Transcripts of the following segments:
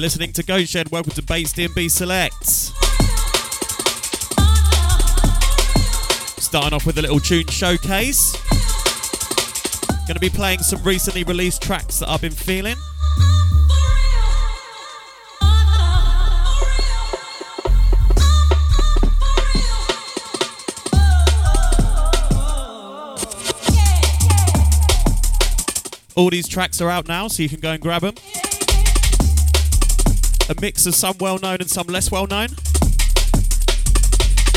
Listening to Goat Shed. Welcome to Bates DnB Select. Starting off with a little tune showcase. Going to be playing some recently released tracks that I've been feeling. All these tracks are out now, so you can go and grab them. A mix of some well known and some less well known.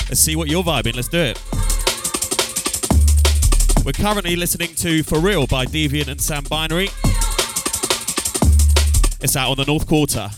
Let's see what you're vibing. Let's do it. We're currently listening to For Real by Deviant and Sam Binary. It's out on the North Quarter.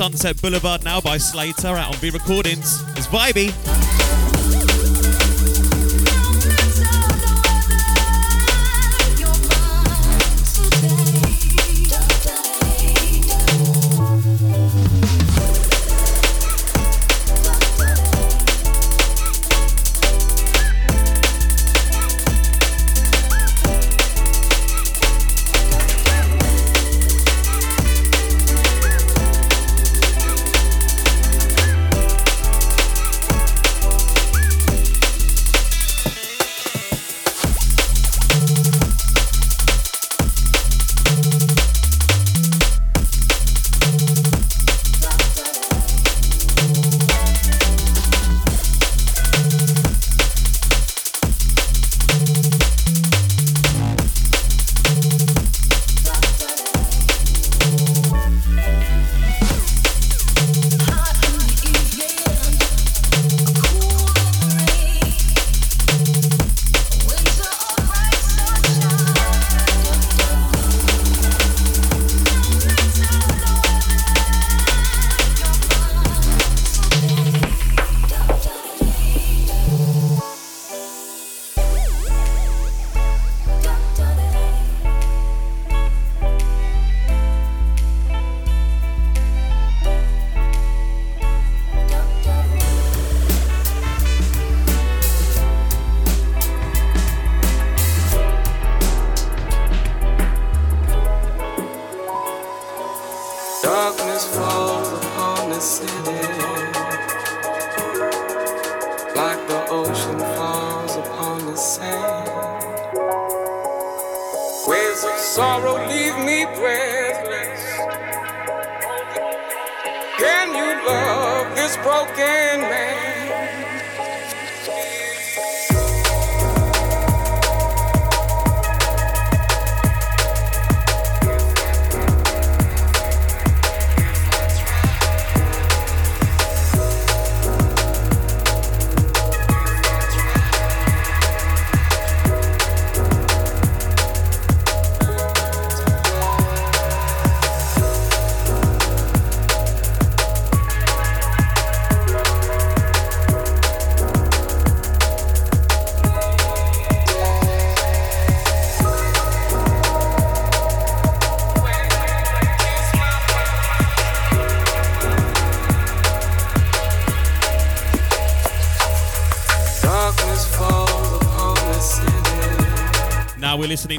Sunset Boulevard now by Slater out on V Recordings. It's vibey. Can you love this broken man?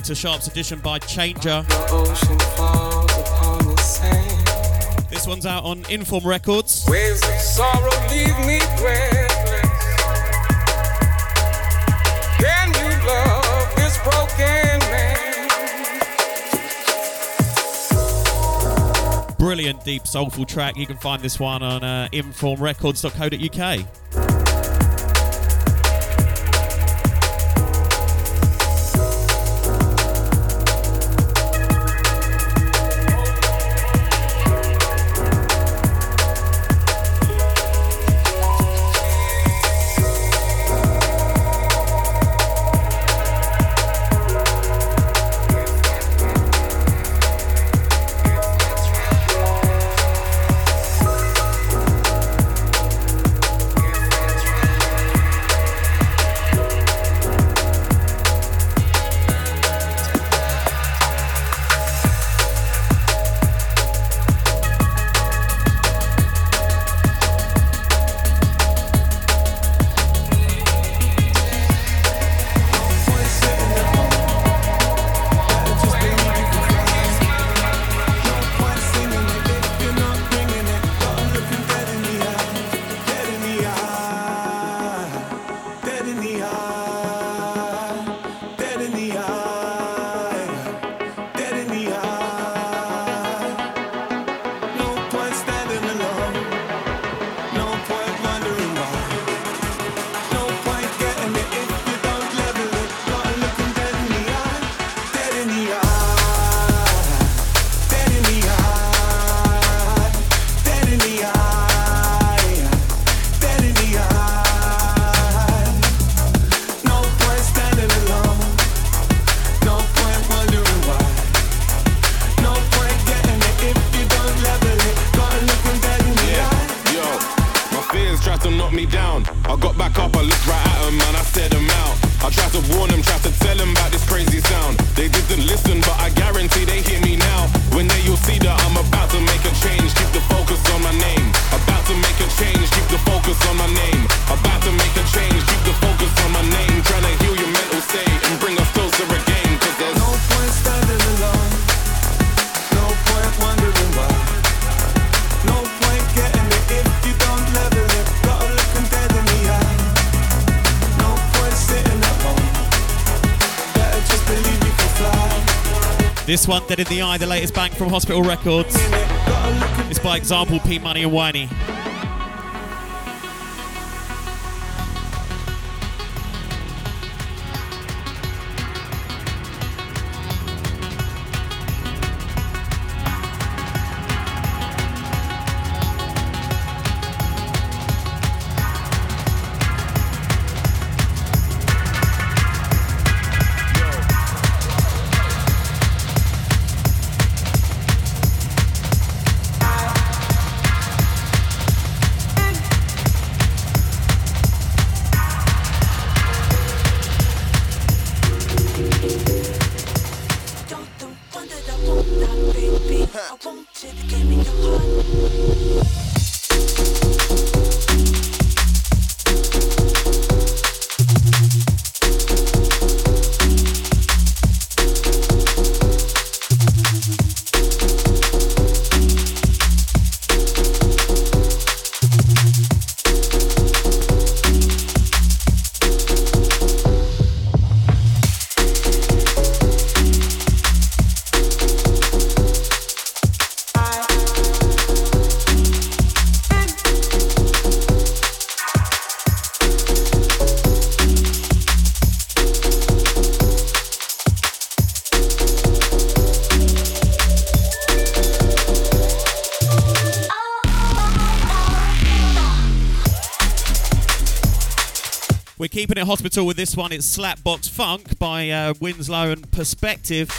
Listening to Sharp's Edition by Changer. This one's out on Inform Records. Waves of sorrow leave me breathless. Can you love this broken man? Brilliant, deep, soulful track. You can find this one on uh, informrecords.co.uk. This one, Dead in the Eye, the latest bang from Hospital Records. It's by example P Money and Whiney. Keeping it hospital with this one. It's Slapbox Funk by uh, Winslow and Perspective.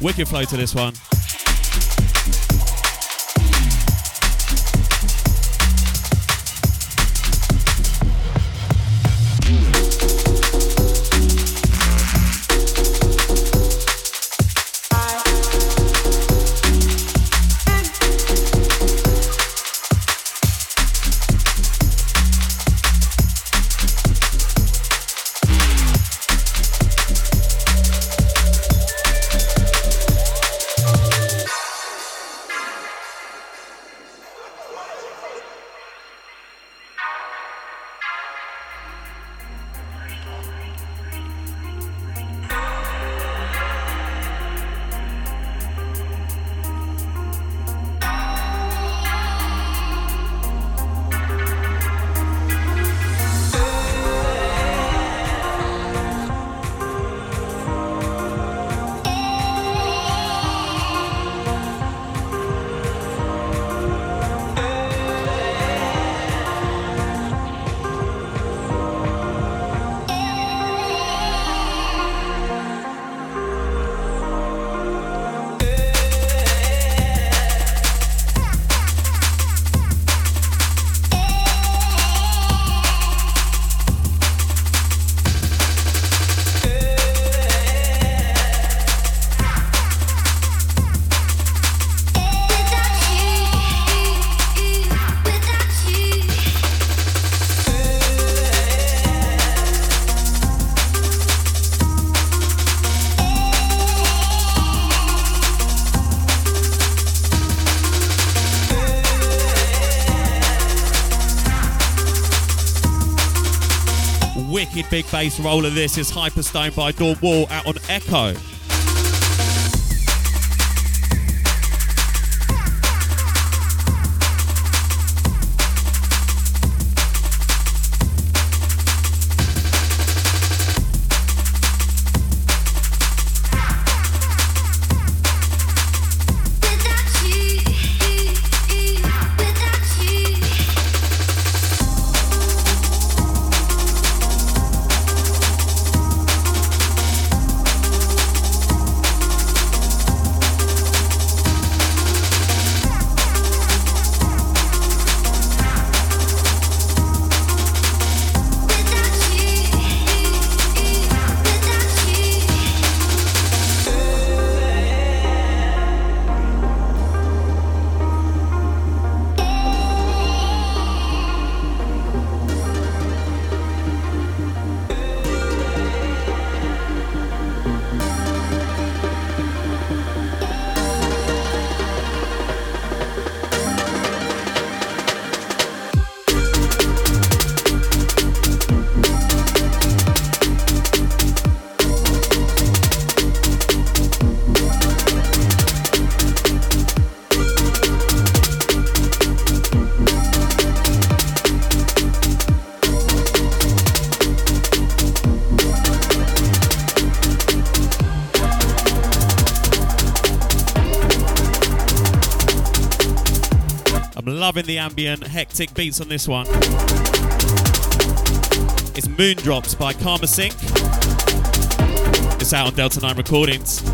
Wicked flow to this one. Bass roller. This is Hyperstone by Dawn Wall out on Echo. Loving the ambient, hectic beats on this one. It's Moondrops by Karma Sync. It's out on Delta 9 Recordings.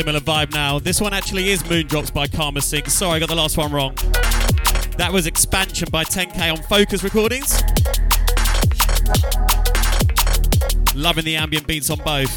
Similar vibe now. This one actually is Moondrops by Karma Sync. Sorry, I got the last one wrong. That was Expansion by 10K on Focus Recordings. Loving the ambient beats on both.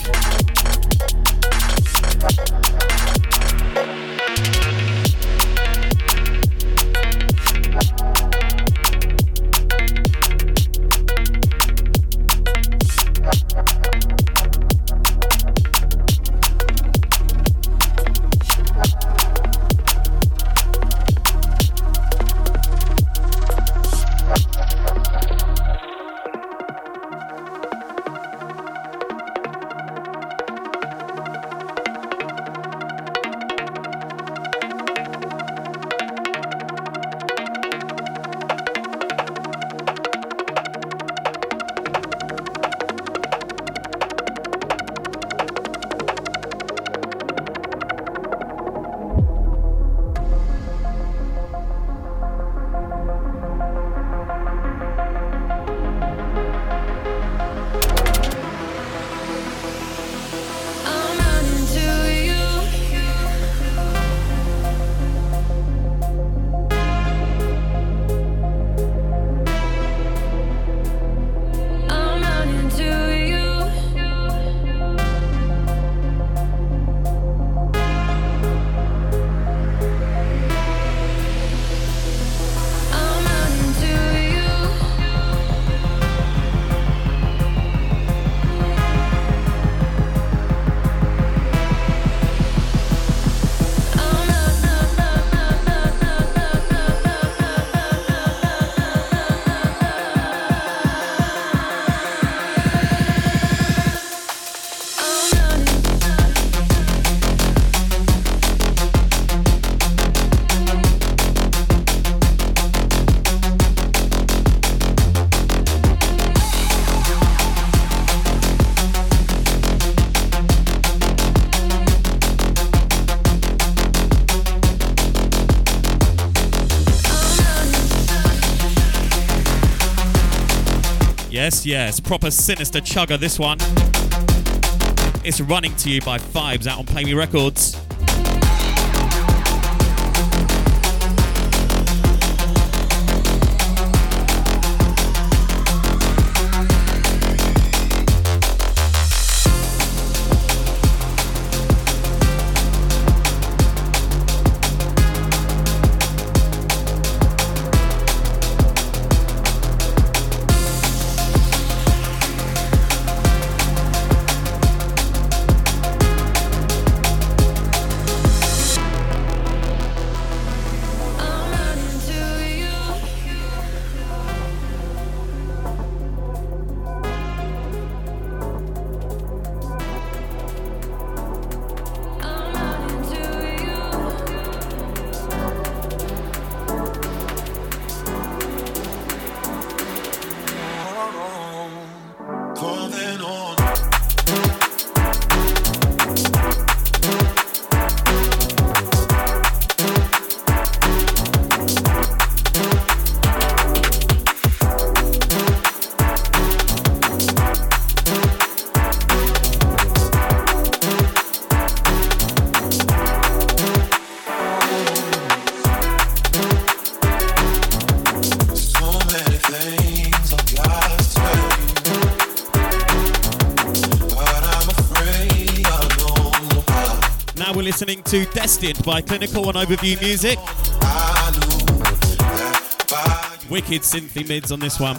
Yes, proper sinister chugger this one. It's Running to You by Fibes out on Play Me Records. Listening to Destined by Clinical and Overview Music. Wicked synthy mids on this one.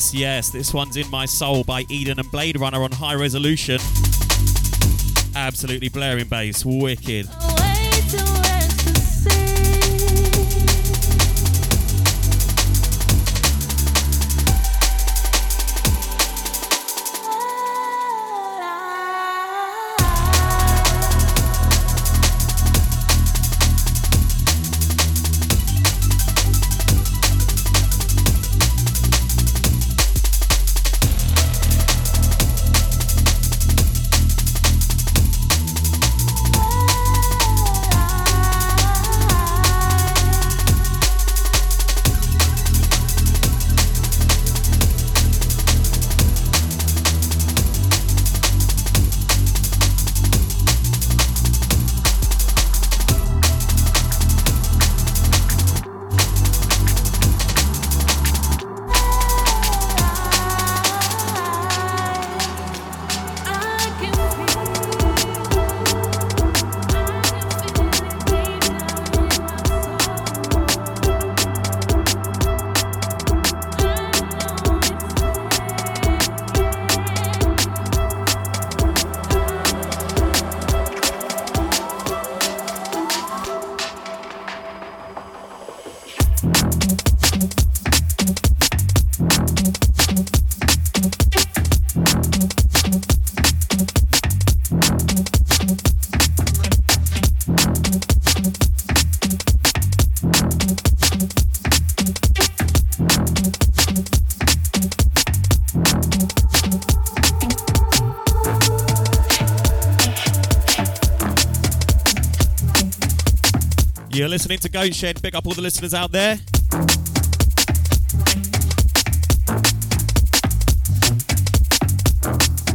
Yes, yes, this one's in my soul by Eden and Blade Runner on high resolution. Absolutely blaring bass, wicked. Listening to Goat Shed. Big up all the listeners out there.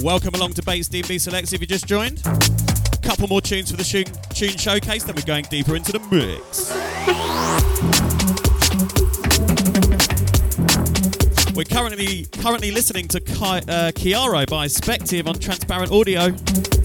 Welcome along to Bates DB Selects if you just joined. A couple more tunes for the tune, tune showcase, then we're going deeper into the mix. We're currently currently listening to Ki- uh, by Spective on Transparent Audio.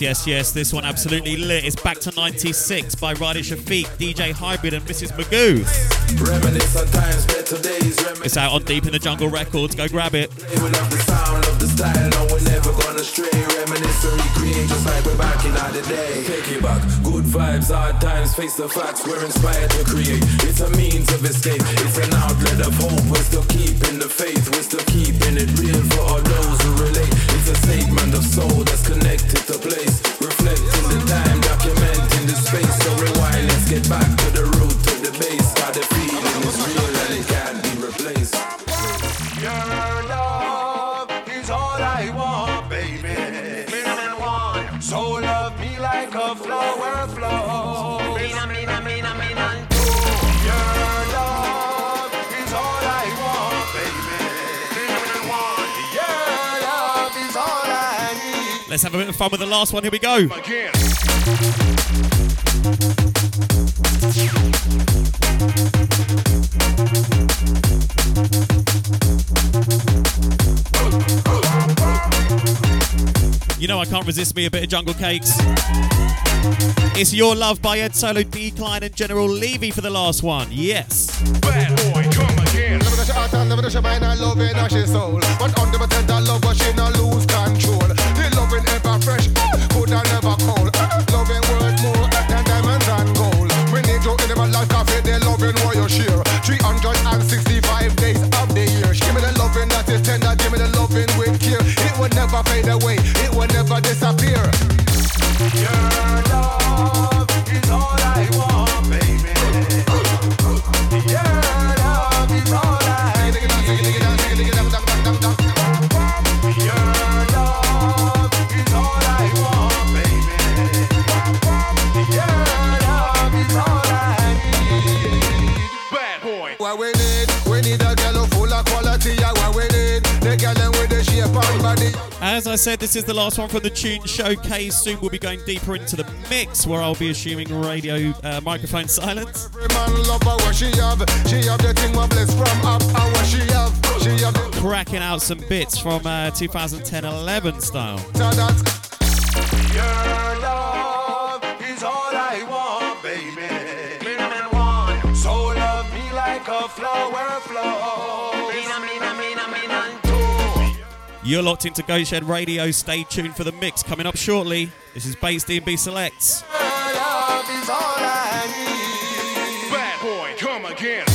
Yes, yes. This one absolutely lit. It's back to 96 by Ryder Shafique, DJ Hybrid, and Mrs. Magoo. It's out on Deep in the Jungle Records. Go grab it. Vibes, hard times, face the facts. We're inspired to create. It's a means of escape. It's an outlet of hope. We're still keeping the faith. We're still keeping it real for all those who It's a statement of soul that's connected to place. Reflecting the time, documenting the space. So rewind, let's get back Let's have a bit of fun with the last one. Here we go. You know I can't resist me a bit of Jungle Cakes. It's Your Love by Ed Solo, Deekline, and General Levy for the last one. Yes. Bad boy, come again. Never touch her heart and never touch her mind and love in her she soul. But under my tender love, but she no lose control. Loving ever fresh, good and never cold. Loving worth more than diamonds and gold. We need you in my life, coffee, the loving what you share. 365 days of the year. Give me the loving that is tender, give me the loving with care. It will never fade away, As I said, this is the last one from the Tune Showcase. Soon we'll be going deeper into the mix, where I'll be assuming radio uh, microphone silence. Every man love her what she have. She have the thing what bless from up and what she have. She have Cracking out some bits from uh, 2010-11 style. so that's Your You're locked into Goat Shed Radio. Stay tuned for the mix coming up shortly. This is Bates D&B Selects. Your love is all I need. Bad boy, come again.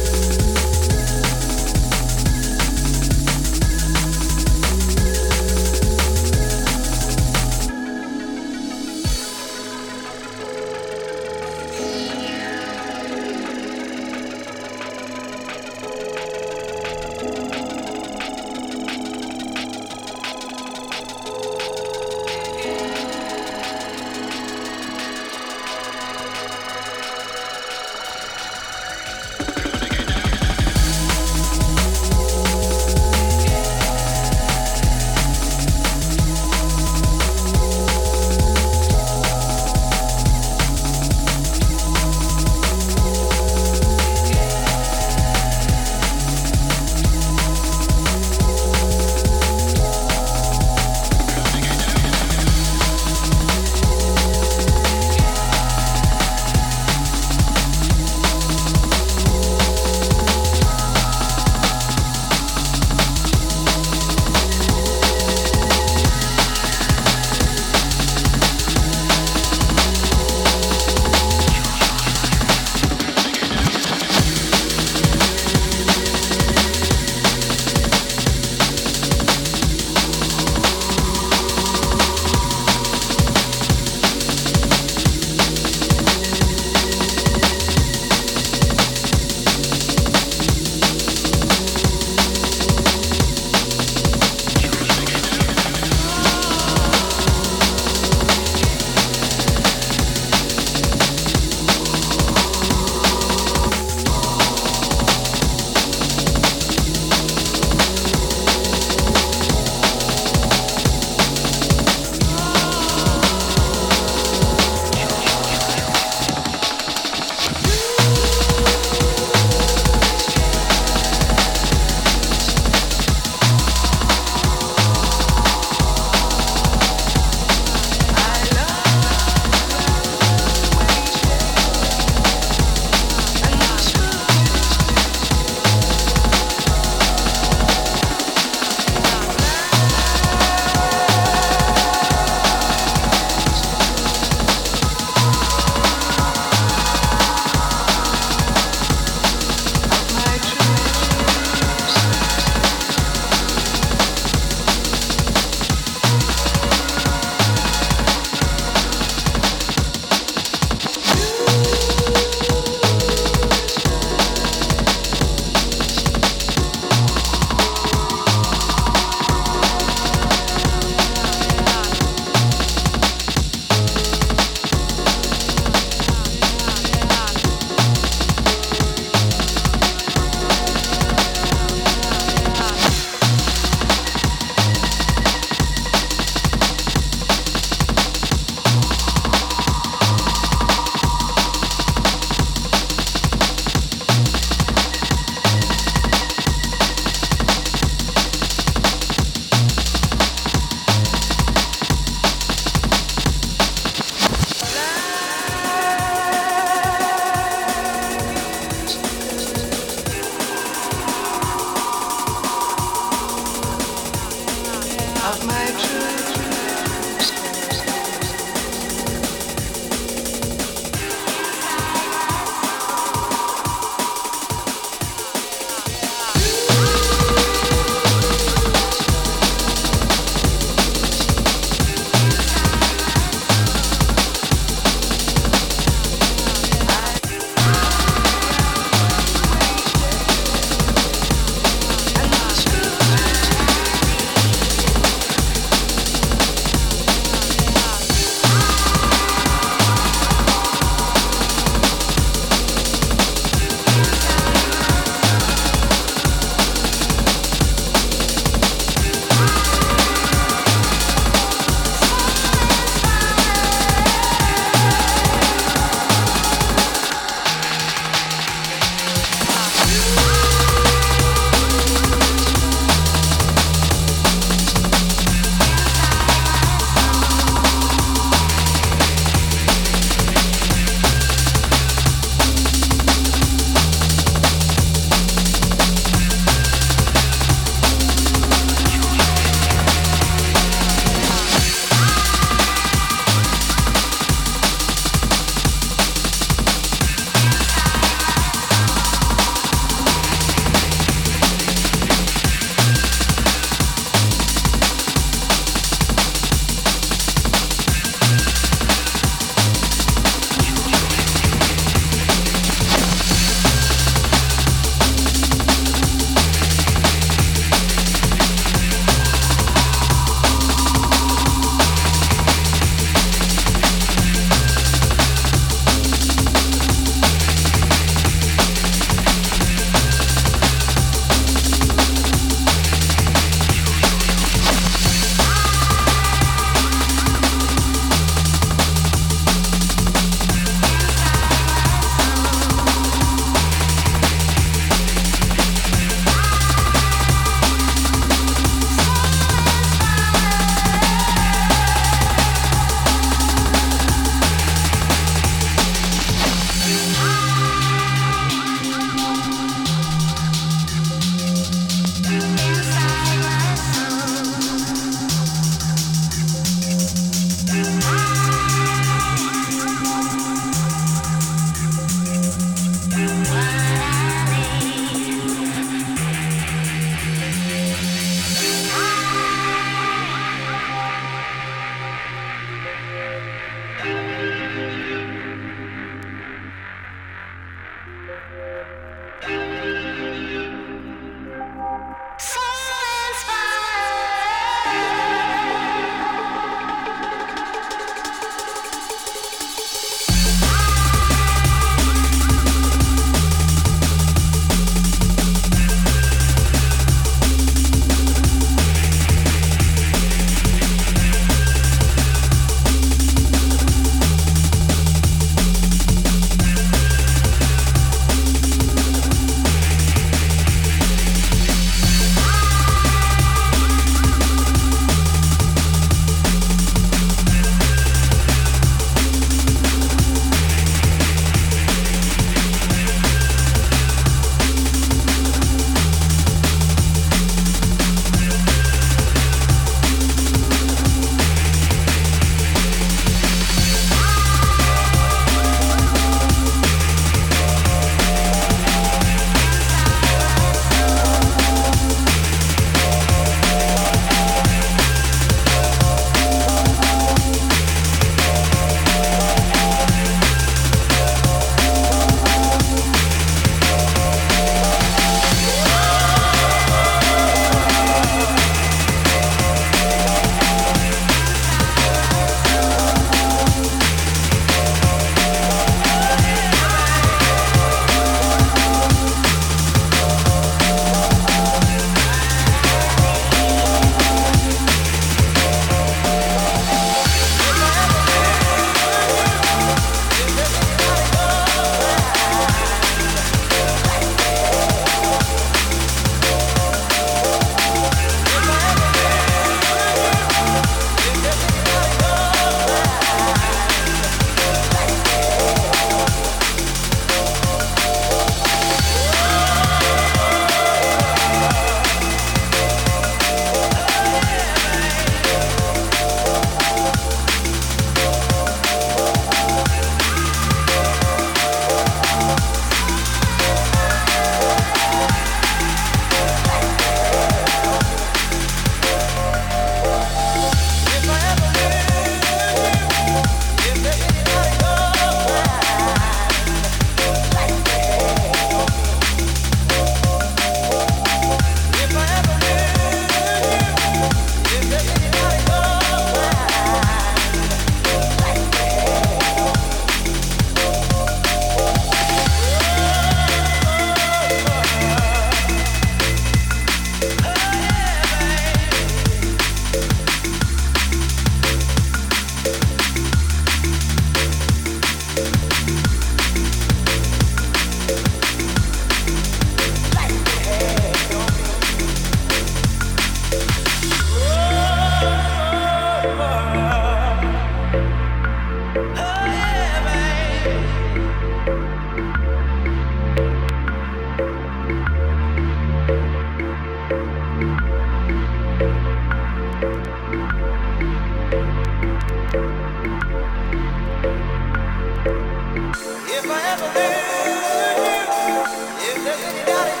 it.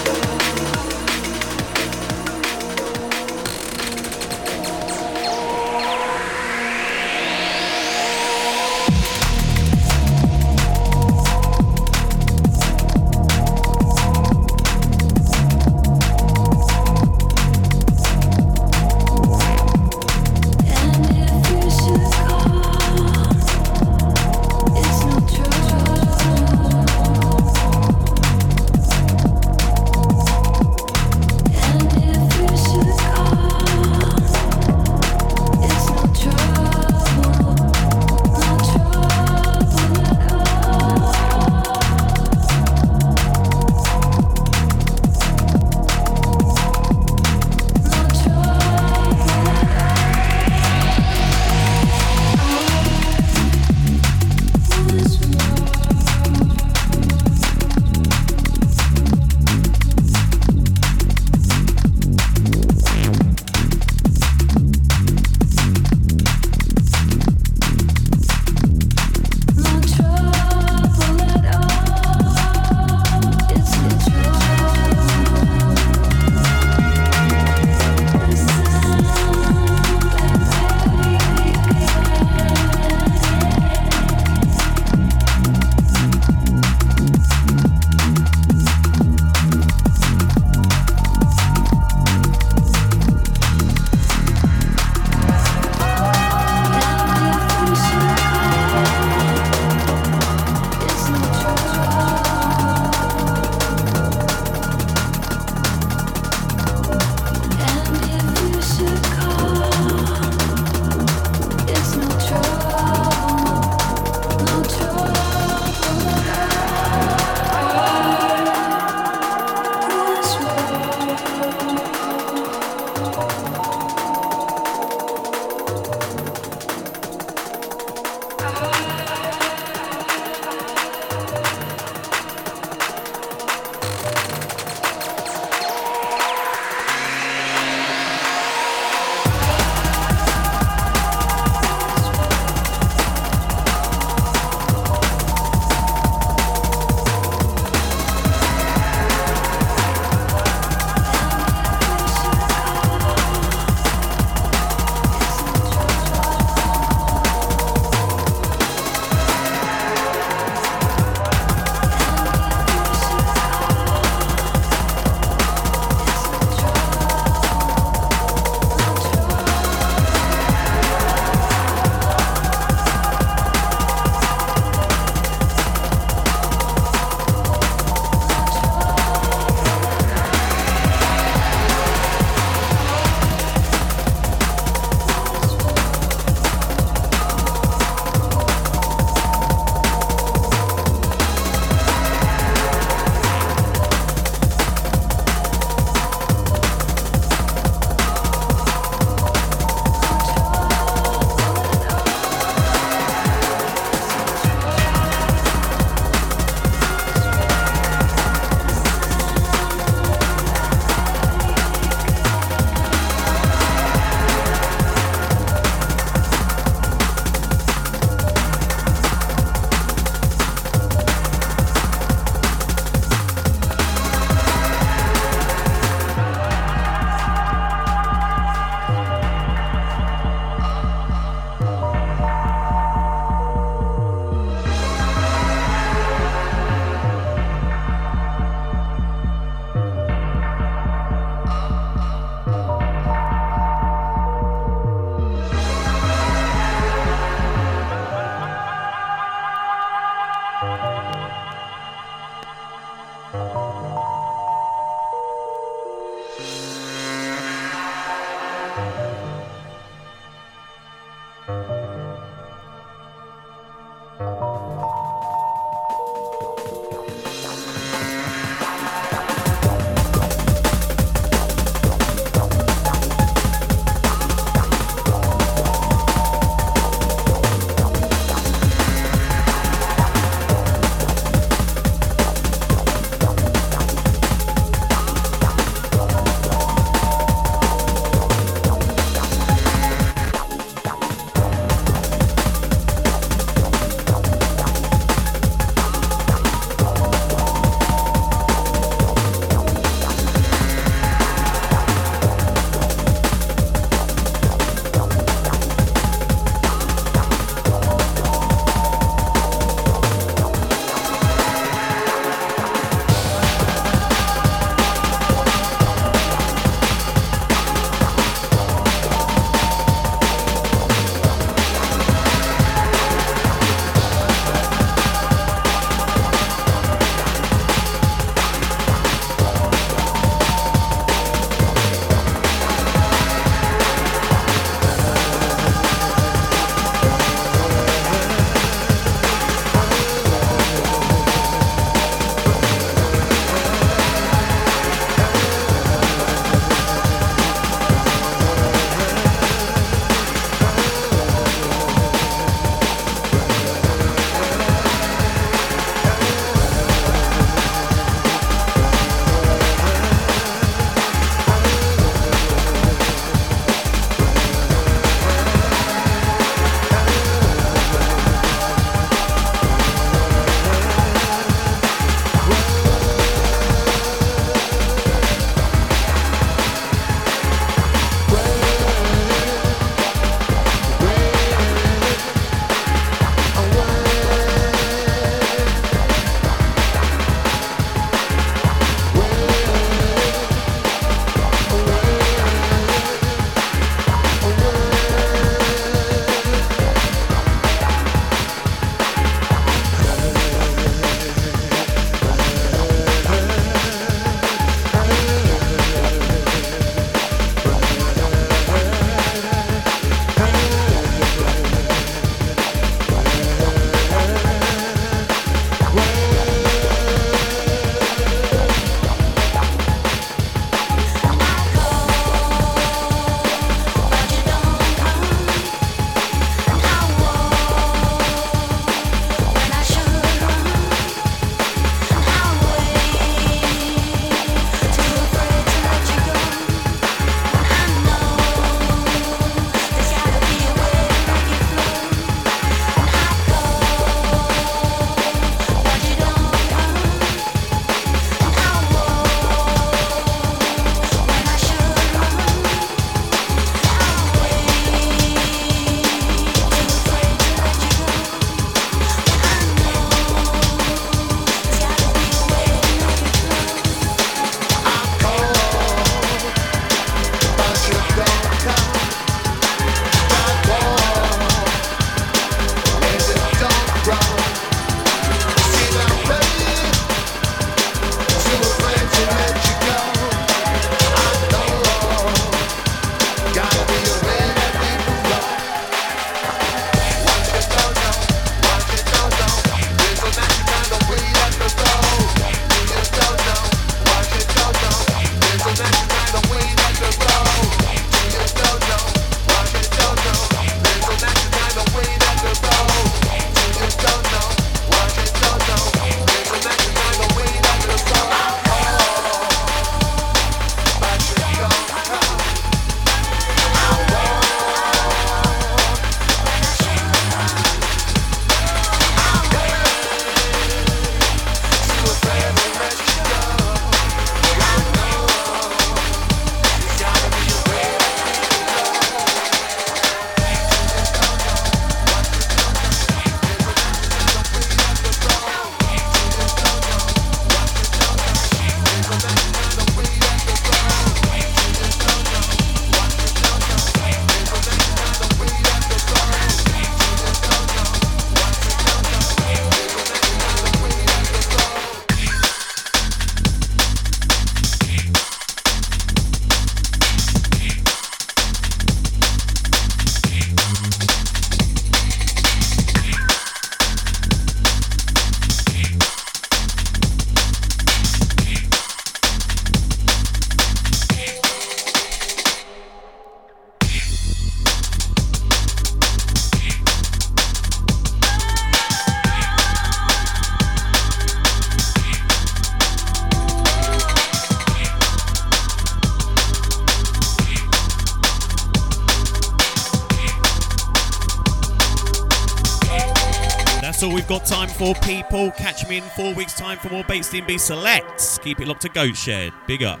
Time for, people. Catch me in four weeks' time for more Bates D&B Selects. Keep it locked to Goat Shed. Big up.